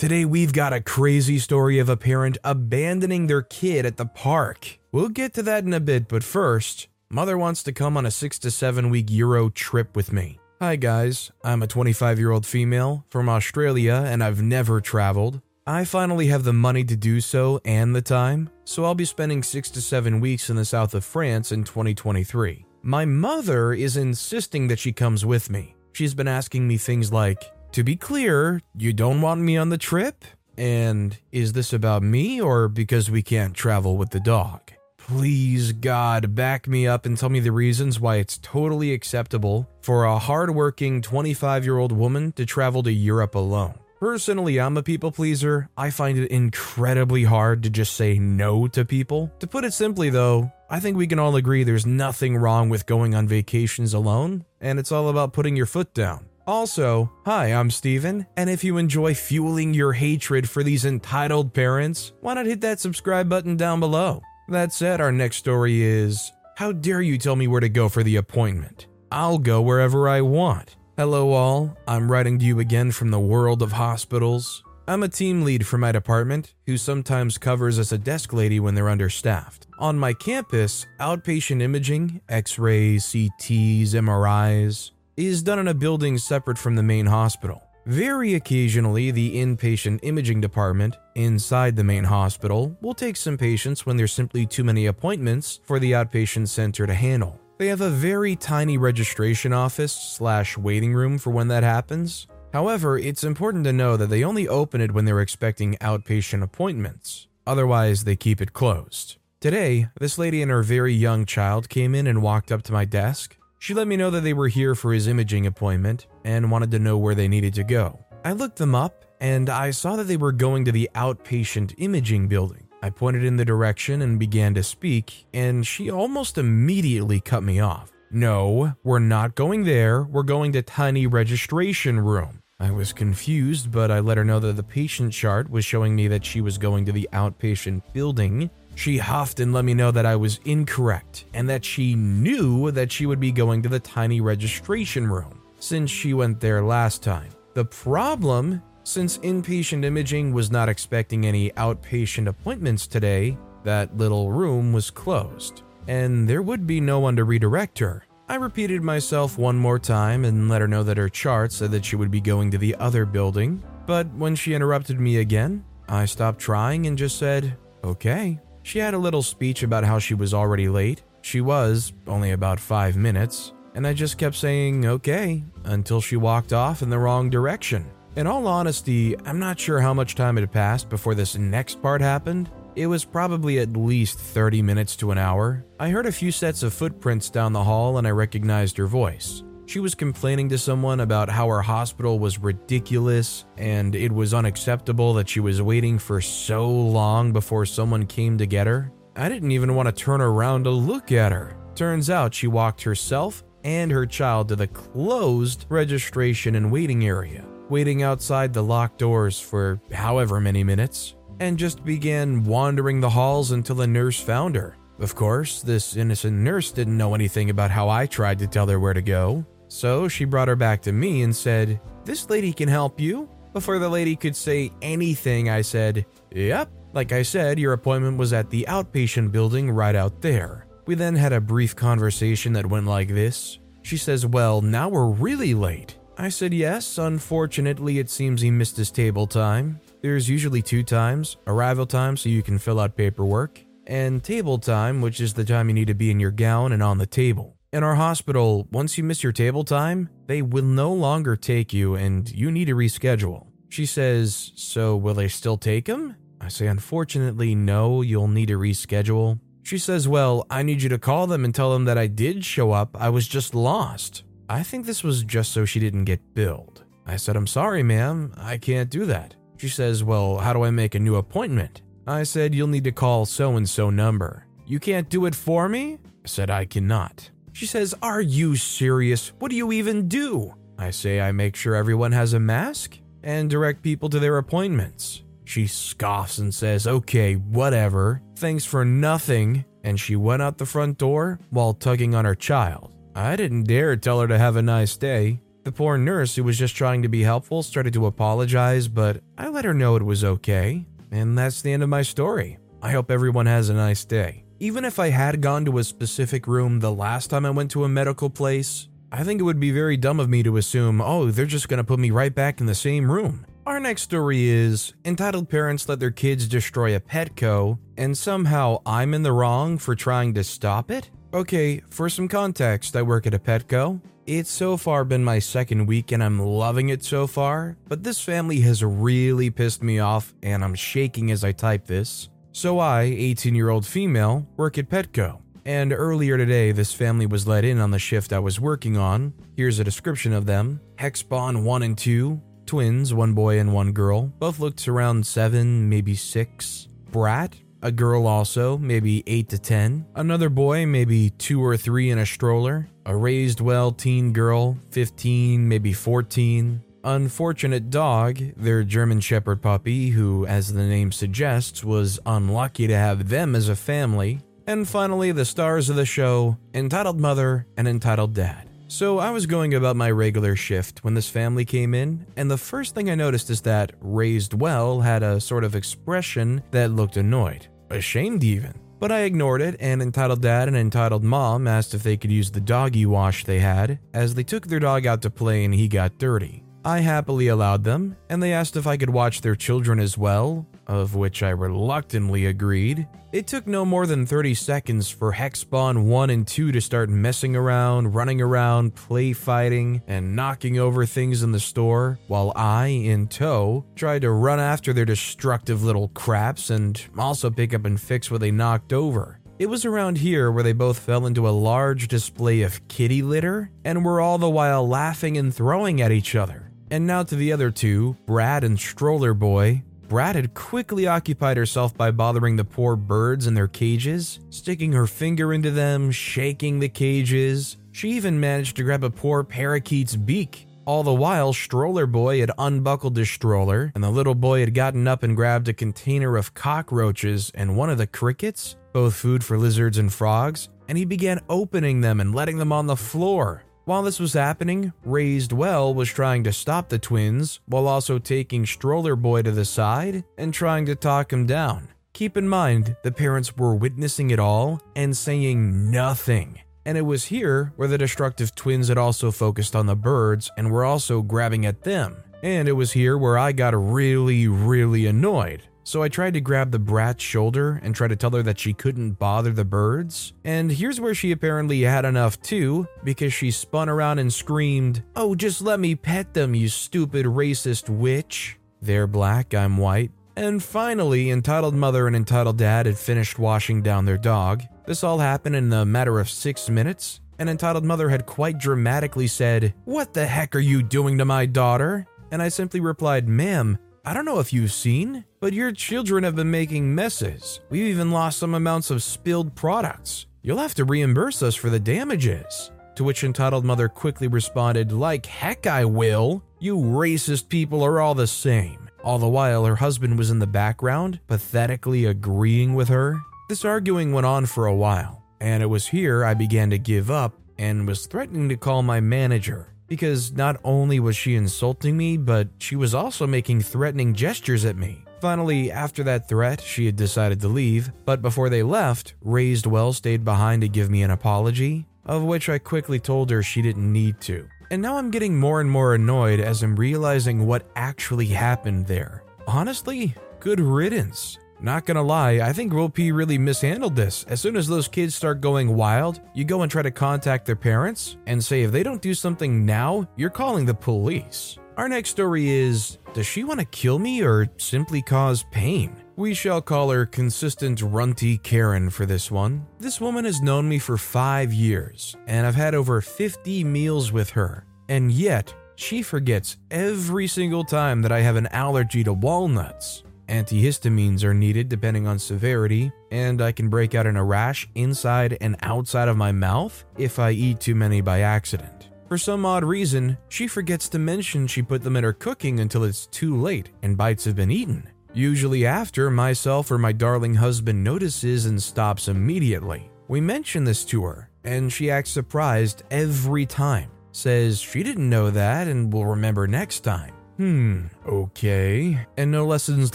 Today, we've got a crazy story of a parent abandoning their kid at the park. We'll get to that in a bit, but first, mother wants to come on a six to seven week Euro trip with me. Hi, guys. I'm a 25 year old female from Australia and I've never traveled. I finally have the money to do so and the time, so I'll be spending six to seven weeks in the south of France in 2023. My mother is insisting that she comes with me. She's been asking me things like, To be clear, you don't want me on the trip? And is this about me or because we can't travel with the dog? Please, God, back me up and tell me the reasons why it's totally acceptable for a hardworking 25 year old woman to travel to Europe alone. Personally, I'm a people pleaser. I find it incredibly hard to just say no to people. To put it simply, though, I think we can all agree there's nothing wrong with going on vacations alone, and it's all about putting your foot down. Also, hi, I'm Steven, and if you enjoy fueling your hatred for these entitled parents, why not hit that subscribe button down below? That said, our next story is How dare you tell me where to go for the appointment? I'll go wherever I want. Hello, all. I'm writing to you again from the world of hospitals. I'm a team lead for my department who sometimes covers as a desk lady when they're understaffed. On my campus, outpatient imaging, x rays, CTs, MRIs, is done in a building separate from the main hospital. Very occasionally, the inpatient imaging department inside the main hospital will take some patients when there's simply too many appointments for the outpatient center to handle. They have a very tiny registration office slash waiting room for when that happens. However, it's important to know that they only open it when they're expecting outpatient appointments. Otherwise, they keep it closed. Today, this lady and her very young child came in and walked up to my desk. She let me know that they were here for his imaging appointment and wanted to know where they needed to go. I looked them up and I saw that they were going to the outpatient imaging building. I pointed in the direction and began to speak, and she almost immediately cut me off. No, we're not going there. We're going to tiny registration room. I was confused, but I let her know that the patient chart was showing me that she was going to the outpatient building. She huffed and let me know that I was incorrect and that she knew that she would be going to the tiny registration room since she went there last time. The problem since inpatient imaging was not expecting any outpatient appointments today, that little room was closed, and there would be no one to redirect her. I repeated myself one more time and let her know that her chart said that she would be going to the other building, but when she interrupted me again, I stopped trying and just said, okay. She had a little speech about how she was already late. She was, only about five minutes, and I just kept saying, okay, until she walked off in the wrong direction. In all honesty, I'm not sure how much time had passed before this next part happened. It was probably at least 30 minutes to an hour. I heard a few sets of footprints down the hall and I recognized her voice. She was complaining to someone about how her hospital was ridiculous and it was unacceptable that she was waiting for so long before someone came to get her. I didn't even want to turn around to look at her. Turns out she walked herself and her child to the closed registration and waiting area waiting outside the locked doors for however many minutes, and just began wandering the halls until a nurse found her. Of course, this innocent nurse didn't know anything about how I tried to tell her where to go, so she brought her back to me and said, This lady can help you. Before the lady could say anything, I said, Yep. Like I said, your appointment was at the outpatient building right out there. We then had a brief conversation that went like this. She says, Well, now we're really late. I said yes. Unfortunately, it seems he missed his table time. There's usually two times arrival time, so you can fill out paperwork, and table time, which is the time you need to be in your gown and on the table. In our hospital, once you miss your table time, they will no longer take you and you need to reschedule. She says, So will they still take him? I say, Unfortunately, no, you'll need to reschedule. She says, Well, I need you to call them and tell them that I did show up, I was just lost. I think this was just so she didn't get billed. I said, I'm sorry, ma'am, I can't do that. She says, Well, how do I make a new appointment? I said, You'll need to call so and so number. You can't do it for me? I said, I cannot. She says, Are you serious? What do you even do? I say, I make sure everyone has a mask and direct people to their appointments. She scoffs and says, Okay, whatever. Thanks for nothing. And she went out the front door while tugging on her child. I didn't dare tell her to have a nice day. The poor nurse, who was just trying to be helpful, started to apologize, but I let her know it was okay. And that's the end of my story. I hope everyone has a nice day. Even if I had gone to a specific room the last time I went to a medical place, I think it would be very dumb of me to assume, oh, they're just gonna put me right back in the same room. Our next story is entitled parents let their kids destroy a Petco, and somehow I'm in the wrong for trying to stop it? Okay, for some context, I work at a Petco. It's so far been my second week and I'm loving it so far, but this family has really pissed me off and I'm shaking as I type this. So I, 18 year old female, work at Petco. And earlier today, this family was let in on the shift I was working on. Here's a description of them Hexbon 1 and 2, twins, one boy and one girl. Both looked around seven, maybe six. Brat, a girl also, maybe 8 to 10. Another boy, maybe 2 or 3 in a stroller. A raised well teen girl, 15, maybe 14. Unfortunate dog, their German Shepherd puppy, who, as the name suggests, was unlucky to have them as a family. And finally, the stars of the show Entitled Mother and Entitled Dad. So I was going about my regular shift when this family came in, and the first thing I noticed is that Raised Well had a sort of expression that looked annoyed, ashamed even. But I ignored it, and Entitled Dad and Entitled Mom asked if they could use the doggy wash they had, as they took their dog out to play and he got dirty. I happily allowed them, and they asked if I could watch their children as well, of which I reluctantly agreed. It took no more than 30 seconds for Hexbon 1 and 2 to start messing around, running around, play fighting, and knocking over things in the store, while I, in tow, tried to run after their destructive little craps and also pick up and fix what they knocked over. It was around here where they both fell into a large display of kitty litter and were all the while laughing and throwing at each other. And now to the other two, Brat and Stroller Boy, Brat had quickly occupied herself by bothering the poor birds in their cages, sticking her finger into them, shaking the cages. She even managed to grab a poor parakeet's beak. All the while, Stroller Boy had unbuckled his stroller, and the little boy had gotten up and grabbed a container of cockroaches and one of the crickets, both food for lizards and frogs, and he began opening them and letting them on the floor. While this was happening, Raised Well was trying to stop the twins while also taking Stroller Boy to the side and trying to talk him down. Keep in mind, the parents were witnessing it all and saying nothing. And it was here where the destructive twins had also focused on the birds and were also grabbing at them. And it was here where I got really, really annoyed. So I tried to grab the brat's shoulder and try to tell her that she couldn't bother the birds. And here's where she apparently had enough too, because she spun around and screamed, Oh, just let me pet them, you stupid racist witch. They're black, I'm white. And finally, Entitled Mother and Entitled Dad had finished washing down their dog. This all happened in a matter of six minutes, and Entitled Mother had quite dramatically said, What the heck are you doing to my daughter? And I simply replied, Ma'am, I don't know if you've seen, but your children have been making messes. We've even lost some amounts of spilled products. You'll have to reimburse us for the damages. To which Entitled Mother quickly responded, Like heck I will. You racist people are all the same. All the while, her husband was in the background, pathetically agreeing with her. This arguing went on for a while, and it was here I began to give up and was threatening to call my manager because not only was she insulting me, but she was also making threatening gestures at me. Finally, after that threat, she had decided to leave, but before they left, Raised Well stayed behind to give me an apology, of which I quickly told her she didn't need to. And now I'm getting more and more annoyed as I'm realizing what actually happened there. Honestly, good riddance. Not gonna lie, I think Will P really mishandled this. As soon as those kids start going wild, you go and try to contact their parents and say if they don't do something now, you're calling the police. Our next story is Does she want to kill me or simply cause pain? We shall call her Consistent Runty Karen for this one. This woman has known me for five years, and I've had over 50 meals with her, and yet she forgets every single time that I have an allergy to walnuts. Antihistamines are needed depending on severity, and I can break out in a rash inside and outside of my mouth if I eat too many by accident. For some odd reason, she forgets to mention she put them in her cooking until it's too late and bites have been eaten. Usually, after myself or my darling husband notices and stops immediately. We mention this to her, and she acts surprised every time. Says she didn't know that and will remember next time. Hmm, okay. And no lessons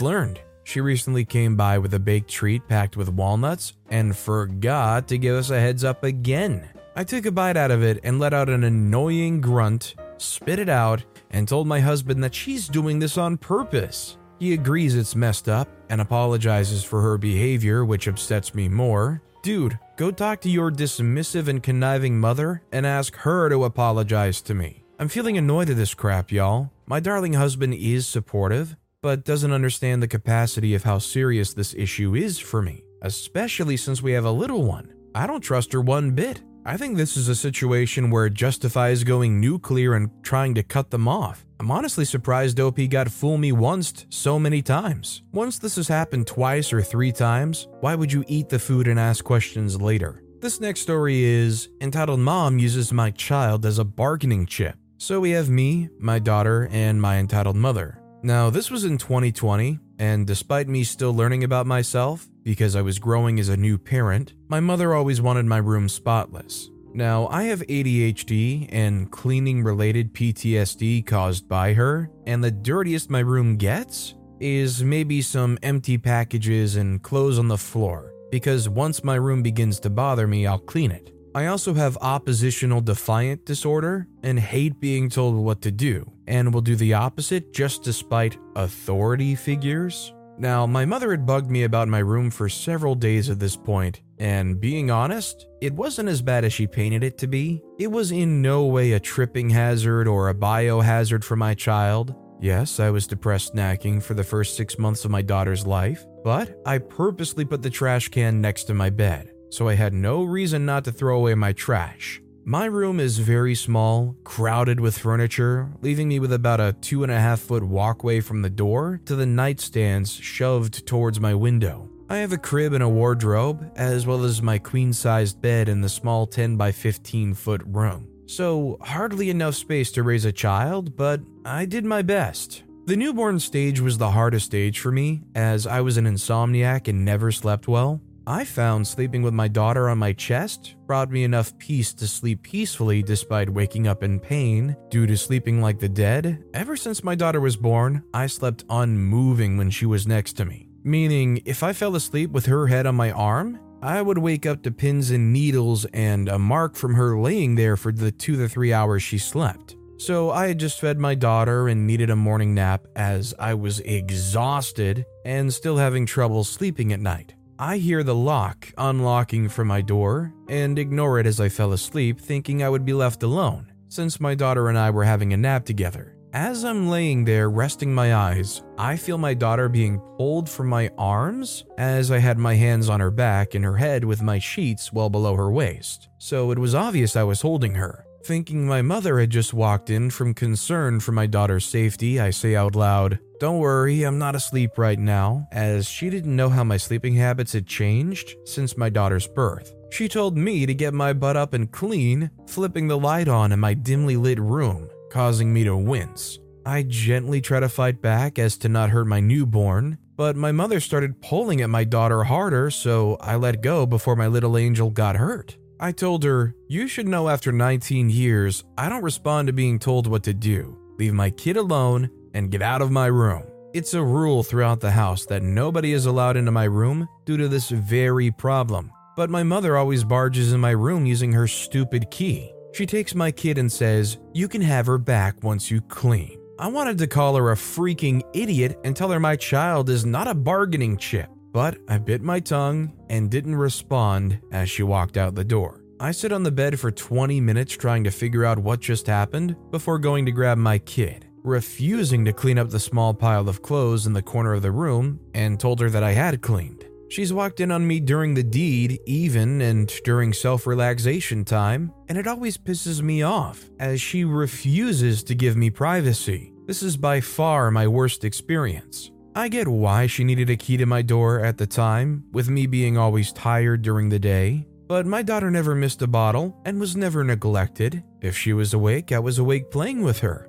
learned. She recently came by with a baked treat packed with walnuts and forgot to give us a heads up again. I took a bite out of it and let out an annoying grunt, spit it out, and told my husband that she's doing this on purpose. He agrees it's messed up and apologizes for her behavior, which upsets me more. Dude, go talk to your dismissive and conniving mother and ask her to apologize to me. I'm feeling annoyed at this crap, y'all. My darling husband is supportive, but doesn't understand the capacity of how serious this issue is for me, especially since we have a little one. I don't trust her one bit. I think this is a situation where it justifies going nuclear and trying to cut them off. I'm honestly surprised OP got fool me once so many times. Once this has happened twice or three times, why would you eat the food and ask questions later? This next story is Entitled Mom uses my child as a bargaining chip. So we have me, my daughter, and my entitled mother. Now, this was in 2020, and despite me still learning about myself, because I was growing as a new parent, my mother always wanted my room spotless. Now, I have ADHD and cleaning related PTSD caused by her, and the dirtiest my room gets is maybe some empty packages and clothes on the floor, because once my room begins to bother me, I'll clean it. I also have oppositional defiant disorder and hate being told what to do, and will do the opposite just despite authority figures. Now, my mother had bugged me about my room for several days at this point, and being honest, it wasn't as bad as she painted it to be. It was in no way a tripping hazard or a biohazard for my child. Yes, I was depressed snacking for the first six months of my daughter's life, but I purposely put the trash can next to my bed so I had no reason not to throw away my trash. My room is very small, crowded with furniture, leaving me with about a two and a half foot walkway from the door to the nightstands shoved towards my window. I have a crib and a wardrobe, as well as my queen sized bed in the small 10 by 15 foot room. So, hardly enough space to raise a child, but I did my best. The newborn stage was the hardest stage for me, as I was an insomniac and never slept well. I found sleeping with my daughter on my chest brought me enough peace to sleep peacefully despite waking up in pain due to sleeping like the dead. Ever since my daughter was born, I slept unmoving when she was next to me. Meaning, if I fell asleep with her head on my arm, I would wake up to pins and needles and a mark from her laying there for the two to three hours she slept. So I had just fed my daughter and needed a morning nap as I was exhausted and still having trouble sleeping at night. I hear the lock unlocking from my door and ignore it as I fell asleep, thinking I would be left alone, since my daughter and I were having a nap together. As I'm laying there resting my eyes, I feel my daughter being pulled from my arms as I had my hands on her back and her head with my sheets well below her waist. So it was obvious I was holding her. Thinking my mother had just walked in from concern for my daughter's safety, I say out loud, Don't worry, I'm not asleep right now, as she didn't know how my sleeping habits had changed since my daughter's birth. She told me to get my butt up and clean, flipping the light on in my dimly lit room, causing me to wince. I gently try to fight back as to not hurt my newborn, but my mother started pulling at my daughter harder, so I let go before my little angel got hurt. I told her, You should know after 19 years, I don't respond to being told what to do. Leave my kid alone and get out of my room. It's a rule throughout the house that nobody is allowed into my room due to this very problem. But my mother always barges in my room using her stupid key. She takes my kid and says, You can have her back once you clean. I wanted to call her a freaking idiot and tell her my child is not a bargaining chip. But I bit my tongue and didn't respond as she walked out the door. I sit on the bed for 20 minutes trying to figure out what just happened before going to grab my kid, refusing to clean up the small pile of clothes in the corner of the room and told her that I had cleaned. She's walked in on me during the deed, even and during self relaxation time, and it always pisses me off as she refuses to give me privacy. This is by far my worst experience. I get why she needed a key to my door at the time, with me being always tired during the day, but my daughter never missed a bottle and was never neglected. If she was awake, I was awake playing with her.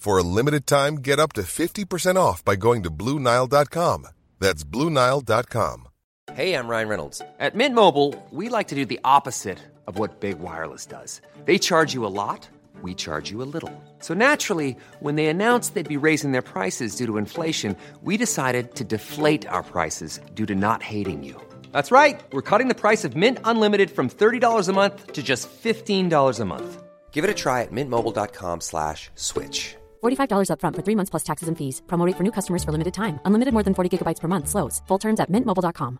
For a limited time, get up to 50% off by going to BlueNile.com. That's BlueNile.com. Hey, I'm Ryan Reynolds. At Mint Mobile, we like to do the opposite of what Big Wireless does. They charge you a lot, we charge you a little. So naturally, when they announced they'd be raising their prices due to inflation, we decided to deflate our prices due to not hating you. That's right. We're cutting the price of Mint Unlimited from $30 a month to just $15 a month. Give it a try at mintmobile.com slash switch. $45 upfront for three months plus taxes and fees. Promote for new customers for limited time. Unlimited more than 40 gigabytes per month. Slows. Full terms at mintmobile.com.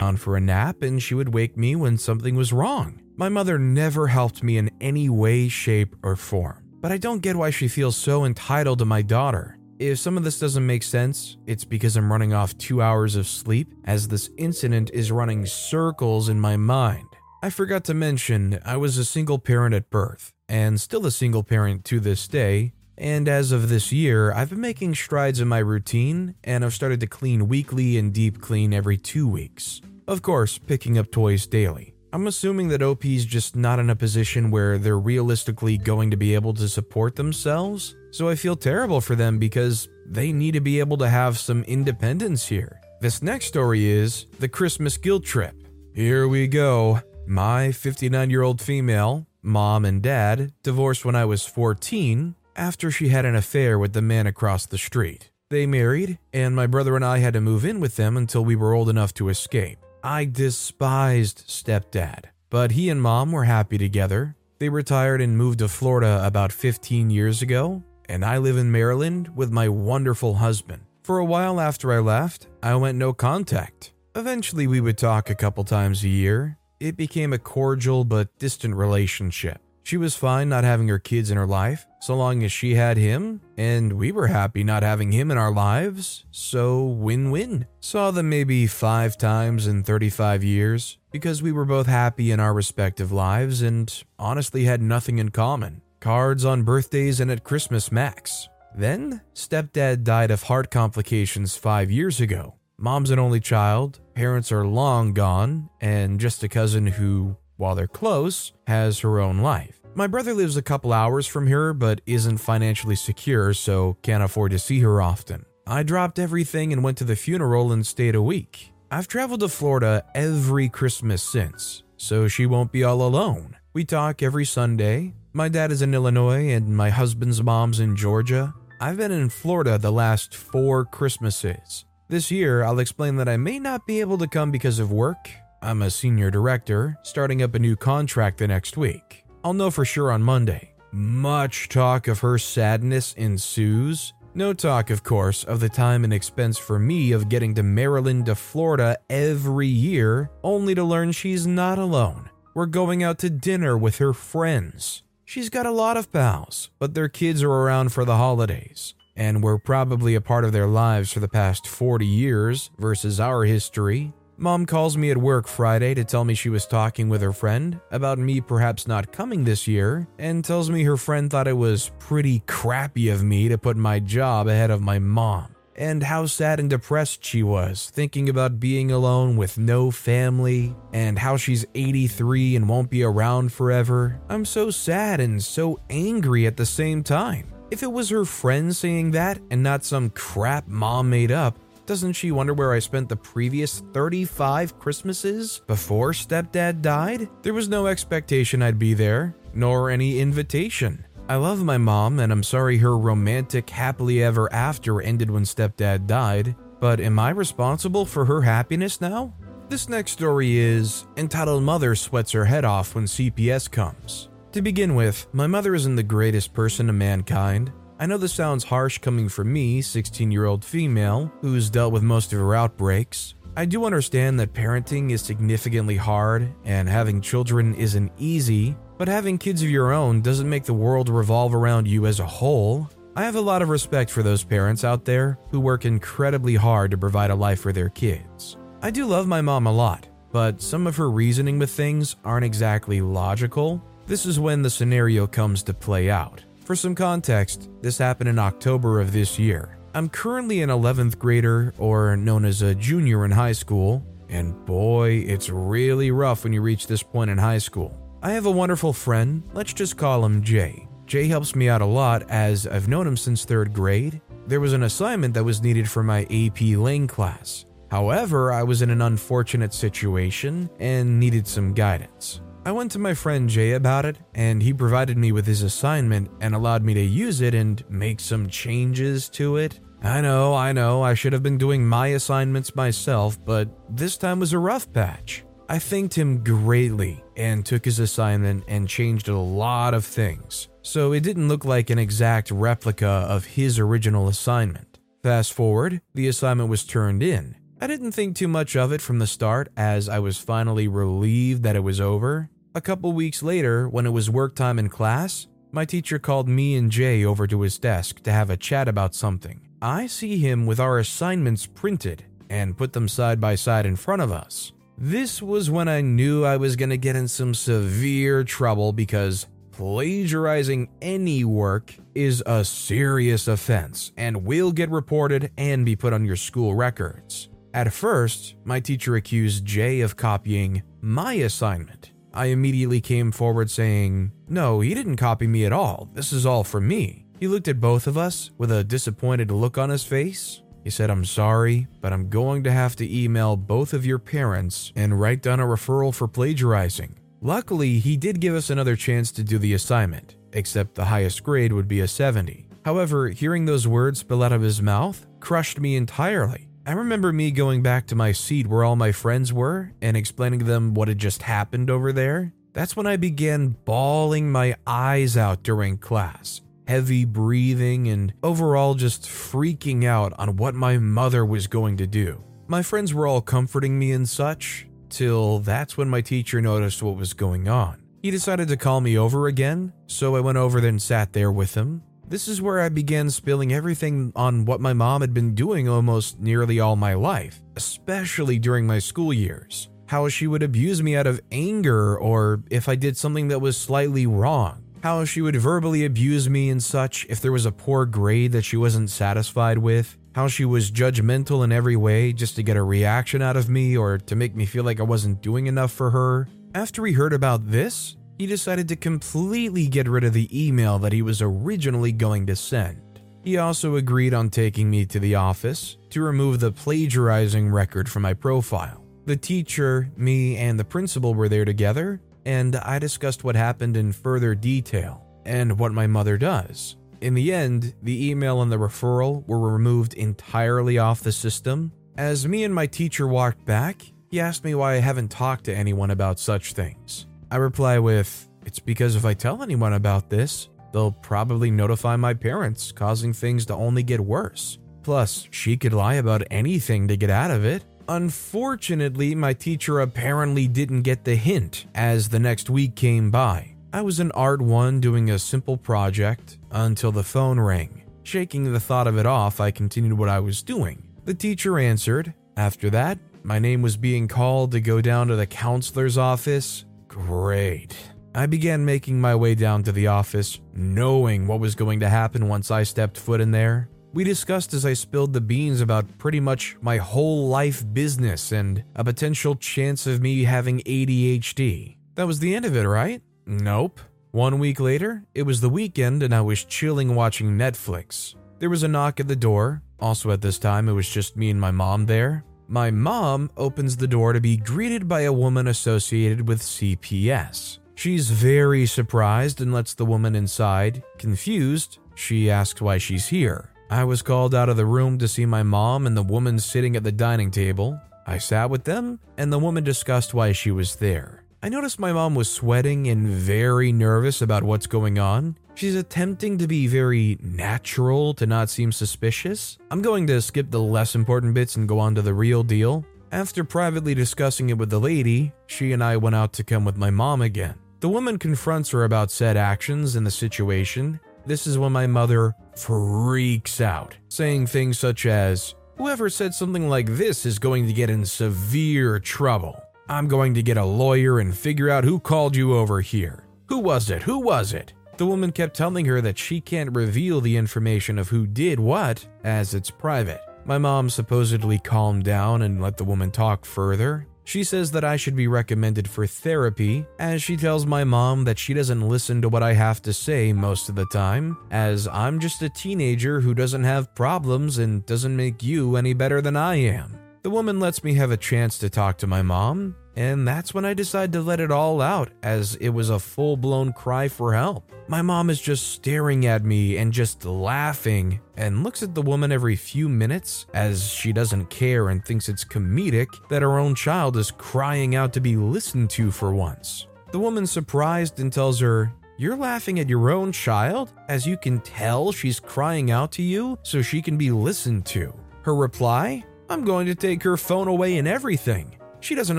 on for a nap and she would wake me when something was wrong. My mother never helped me in any way, shape, or form. But I don't get why she feels so entitled to my daughter. If some of this doesn't make sense, it's because I'm running off two hours of sleep as this incident is running circles in my mind. I forgot to mention I was a single parent at birth, and still a single parent to this day, and as of this year, I've been making strides in my routine and I've started to clean weekly and deep clean every two weeks. Of course, picking up toys daily. I'm assuming that OP's just not in a position where they're realistically going to be able to support themselves, so I feel terrible for them because they need to be able to have some independence here. This next story is the Christmas guilt trip. Here we go. My 59 year old female, mom and dad, divorced when I was 14 after she had an affair with the man across the street. They married, and my brother and I had to move in with them until we were old enough to escape. I despised stepdad, but he and mom were happy together. They retired and moved to Florida about 15 years ago, and I live in Maryland with my wonderful husband. For a while after I left, I went no contact. Eventually, we would talk a couple times a year. It became a cordial but distant relationship. She was fine not having her kids in her life, so long as she had him, and we were happy not having him in our lives, so win win. Saw them maybe five times in 35 years, because we were both happy in our respective lives and honestly had nothing in common. Cards on birthdays and at Christmas max. Then, stepdad died of heart complications five years ago. Mom's an only child, parents are long gone, and just a cousin who while they're close, has her own life. My brother lives a couple hours from here, but isn't financially secure, so can't afford to see her often. I dropped everything and went to the funeral and stayed a week. I've traveled to Florida every Christmas since, so she won't be all alone. We talk every Sunday. My dad is in Illinois and my husband's mom's in Georgia. I've been in Florida the last four Christmases. This year, I'll explain that I may not be able to come because of work, I'm a senior director, starting up a new contract the next week. I'll know for sure on Monday. Much talk of her sadness ensues. No talk, of course, of the time and expense for me of getting to Maryland to Florida every year, only to learn she's not alone. We're going out to dinner with her friends. She's got a lot of pals, but their kids are around for the holidays, and we're probably a part of their lives for the past 40 years versus our history. Mom calls me at work Friday to tell me she was talking with her friend about me perhaps not coming this year, and tells me her friend thought it was pretty crappy of me to put my job ahead of my mom, and how sad and depressed she was, thinking about being alone with no family, and how she's 83 and won't be around forever. I'm so sad and so angry at the same time. If it was her friend saying that and not some crap mom made up, doesn't she wonder where I spent the previous 35 Christmases before stepdad died? There was no expectation I'd be there, nor any invitation. I love my mom, and I'm sorry her romantic happily ever after ended when stepdad died, but am I responsible for her happiness now? This next story is entitled Mother Sweats Her Head Off When CPS Comes. To begin with, my mother isn't the greatest person to mankind. I know this sounds harsh coming from me, 16 year old female, who's dealt with most of her outbreaks. I do understand that parenting is significantly hard and having children isn't easy, but having kids of your own doesn't make the world revolve around you as a whole. I have a lot of respect for those parents out there who work incredibly hard to provide a life for their kids. I do love my mom a lot, but some of her reasoning with things aren't exactly logical. This is when the scenario comes to play out. For some context, this happened in October of this year. I'm currently an 11th grader, or known as a junior in high school, and boy, it's really rough when you reach this point in high school. I have a wonderful friend, let's just call him Jay. Jay helps me out a lot as I've known him since third grade. There was an assignment that was needed for my AP Lang class. However, I was in an unfortunate situation and needed some guidance. I went to my friend Jay about it, and he provided me with his assignment and allowed me to use it and make some changes to it. I know, I know, I should have been doing my assignments myself, but this time was a rough patch. I thanked him greatly and took his assignment and changed a lot of things, so it didn't look like an exact replica of his original assignment. Fast forward, the assignment was turned in. I didn't think too much of it from the start as I was finally relieved that it was over. A couple weeks later, when it was work time in class, my teacher called me and Jay over to his desk to have a chat about something. I see him with our assignments printed and put them side by side in front of us. This was when I knew I was going to get in some severe trouble because plagiarizing any work is a serious offense and will get reported and be put on your school records. At first, my teacher accused Jay of copying my assignment. I immediately came forward saying, No, he didn't copy me at all. This is all from me. He looked at both of us with a disappointed look on his face he said, I'm sorry, but I'm going to have to email both of your parents and write down a referral for plagiarizing. Luckily, he did give us another chance to do the assignment, except the highest grade would be a 70. However, hearing those words spill out of his mouth crushed me entirely. I remember me going back to my seat where all my friends were and explaining to them what had just happened over there. That's when I began bawling my eyes out during class heavy breathing, and overall just freaking out on what my mother was going to do. My friends were all comforting me and such, till that's when my teacher noticed what was going on. He decided to call me over again, so I went over and sat there with him. This is where I began spilling everything on what my mom had been doing almost nearly all my life, especially during my school years. How she would abuse me out of anger or if I did something that was slightly wrong how she would verbally abuse me and such if there was a poor grade that she wasn't satisfied with, how she was judgmental in every way just to get a reaction out of me or to make me feel like I wasn't doing enough for her. After he heard about this, he decided to completely get rid of the email that he was originally going to send. He also agreed on taking me to the office to remove the plagiarizing record from my profile. The teacher, me, and the principal were there together, and I discussed what happened in further detail and what my mother does. In the end, the email and the referral were removed entirely off the system. As me and my teacher walked back, he asked me why I haven't talked to anyone about such things. I reply with, It's because if I tell anyone about this, they'll probably notify my parents, causing things to only get worse. Plus, she could lie about anything to get out of it. Unfortunately, my teacher apparently didn't get the hint as the next week came by. I was in Art 1 doing a simple project until the phone rang. Shaking the thought of it off, I continued what I was doing. The teacher answered. After that, my name was being called to go down to the counselor's office. Great. I began making my way down to the office, knowing what was going to happen once I stepped foot in there. We discussed as I spilled the beans about pretty much my whole life business and a potential chance of me having ADHD. That was the end of it, right? Nope. One week later, it was the weekend and I was chilling watching Netflix. There was a knock at the door. Also, at this time, it was just me and my mom there. My mom opens the door to be greeted by a woman associated with CPS. She's very surprised and lets the woman inside. Confused, she asks why she's here. I was called out of the room to see my mom and the woman sitting at the dining table. I sat with them, and the woman discussed why she was there. I noticed my mom was sweating and very nervous about what's going on. She's attempting to be very natural to not seem suspicious. I'm going to skip the less important bits and go on to the real deal. After privately discussing it with the lady, she and I went out to come with my mom again. The woman confronts her about said actions and the situation. This is when my mother freaks out, saying things such as, Whoever said something like this is going to get in severe trouble. I'm going to get a lawyer and figure out who called you over here. Who was it? Who was it? The woman kept telling her that she can't reveal the information of who did what, as it's private. My mom supposedly calmed down and let the woman talk further. She says that I should be recommended for therapy, as she tells my mom that she doesn't listen to what I have to say most of the time, as I'm just a teenager who doesn't have problems and doesn't make you any better than I am. The woman lets me have a chance to talk to my mom, and that's when I decide to let it all out, as it was a full blown cry for help. My mom is just staring at me and just laughing, and looks at the woman every few minutes as she doesn't care and thinks it's comedic that her own child is crying out to be listened to for once. The woman's surprised and tells her, You're laughing at your own child? As you can tell, she's crying out to you so she can be listened to. Her reply, I'm going to take her phone away and everything. She doesn't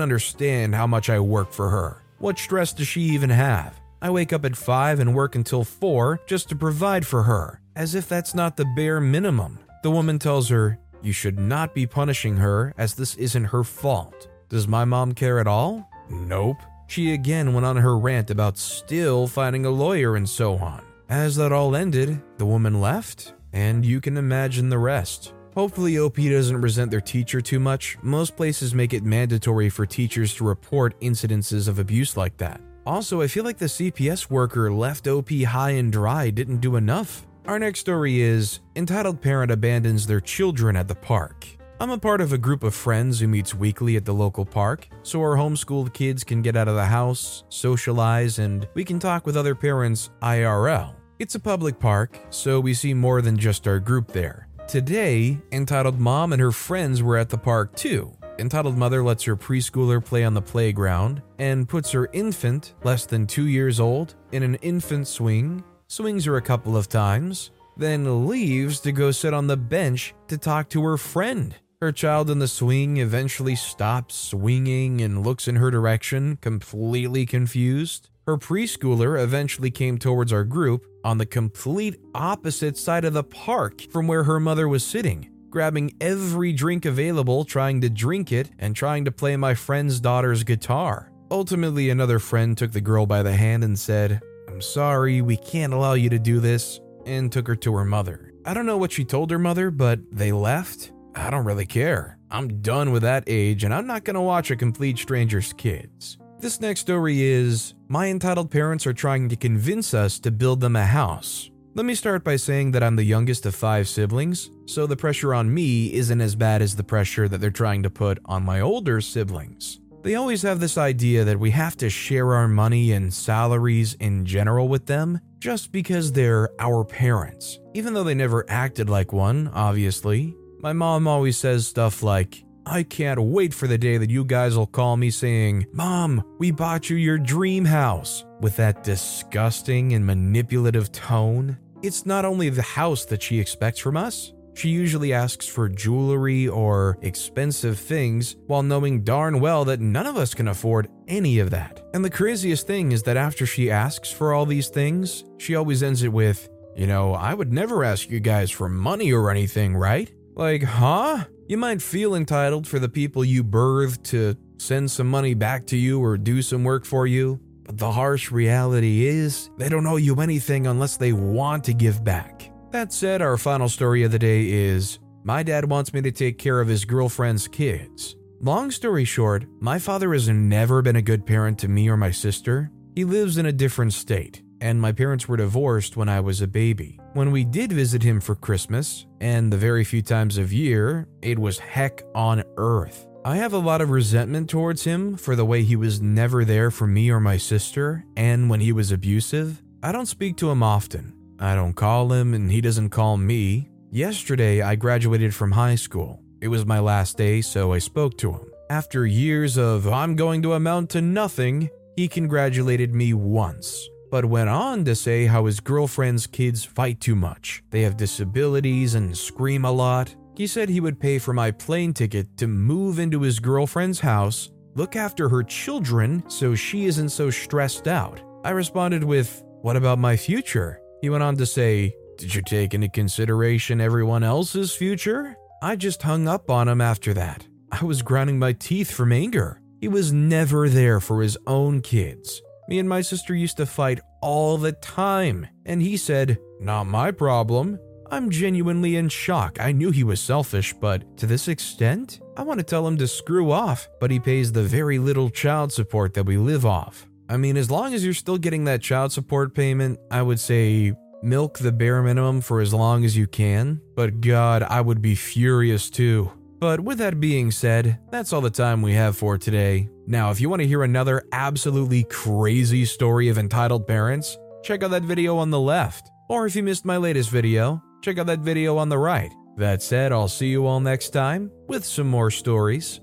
understand how much I work for her. What stress does she even have? I wake up at 5 and work until 4 just to provide for her, as if that's not the bare minimum. The woman tells her, You should not be punishing her, as this isn't her fault. Does my mom care at all? Nope. She again went on her rant about still finding a lawyer and so on. As that all ended, the woman left, and you can imagine the rest. Hopefully, OP doesn't resent their teacher too much. Most places make it mandatory for teachers to report incidences of abuse like that. Also, I feel like the CPS worker left OP high and dry didn't do enough. Our next story is Entitled Parent Abandons Their Children at the Park. I'm a part of a group of friends who meets weekly at the local park, so our homeschooled kids can get out of the house, socialize, and we can talk with other parents IRL. It's a public park, so we see more than just our group there. Today, Entitled Mom and her friends were at the park too. Entitled Mother lets her preschooler play on the playground and puts her infant, less than two years old, in an infant swing, swings her a couple of times, then leaves to go sit on the bench to talk to her friend. Her child in the swing eventually stops swinging and looks in her direction, completely confused. Her preschooler eventually came towards our group on the complete opposite side of the park from where her mother was sitting, grabbing every drink available, trying to drink it, and trying to play my friend's daughter's guitar. Ultimately, another friend took the girl by the hand and said, I'm sorry, we can't allow you to do this, and took her to her mother. I don't know what she told her mother, but they left. I don't really care. I'm done with that age, and I'm not gonna watch a complete stranger's kids. This next story is My entitled parents are trying to convince us to build them a house. Let me start by saying that I'm the youngest of five siblings, so the pressure on me isn't as bad as the pressure that they're trying to put on my older siblings. They always have this idea that we have to share our money and salaries in general with them just because they're our parents, even though they never acted like one, obviously. My mom always says stuff like, I can't wait for the day that you guys will call me saying, Mom, we bought you your dream house, with that disgusting and manipulative tone. It's not only the house that she expects from us, she usually asks for jewelry or expensive things while knowing darn well that none of us can afford any of that. And the craziest thing is that after she asks for all these things, she always ends it with, You know, I would never ask you guys for money or anything, right? Like, huh? You might feel entitled for the people you birthed to send some money back to you or do some work for you, but the harsh reality is they don't owe you anything unless they want to give back. That said, our final story of the day is My dad wants me to take care of his girlfriend's kids. Long story short, my father has never been a good parent to me or my sister. He lives in a different state and my parents were divorced when I was a baby. When we did visit him for Christmas, and the very few times of year, it was heck on earth. I have a lot of resentment towards him for the way he was never there for me or my sister, and when he was abusive. I don't speak to him often. I don't call him, and he doesn't call me. Yesterday, I graduated from high school. It was my last day, so I spoke to him. After years of I'm going to amount to nothing, he congratulated me once, but went on to say how his girlfriend's kids fight too much. They have disabilities and scream a lot. He said he would pay for my plane ticket to move into his girlfriend's house, look after her children so she isn't so stressed out. I responded with, What about my future? He went on to say, Did you take into consideration everyone else's future? I just hung up on him after that. I was grinding my teeth from anger. He was never there for his own kids. Me and my sister used to fight all the time, and he said, Not my problem. I'm genuinely in shock. I knew he was selfish, but to this extent? I want to tell him to screw off, but he pays the very little child support that we live off. I mean, as long as you're still getting that child support payment, I would say milk the bare minimum for as long as you can. But God, I would be furious too. But with that being said, that's all the time we have for today. Now, if you want to hear another absolutely crazy story of entitled parents, check out that video on the left. Or if you missed my latest video, check out that video on the right. That said, I'll see you all next time with some more stories.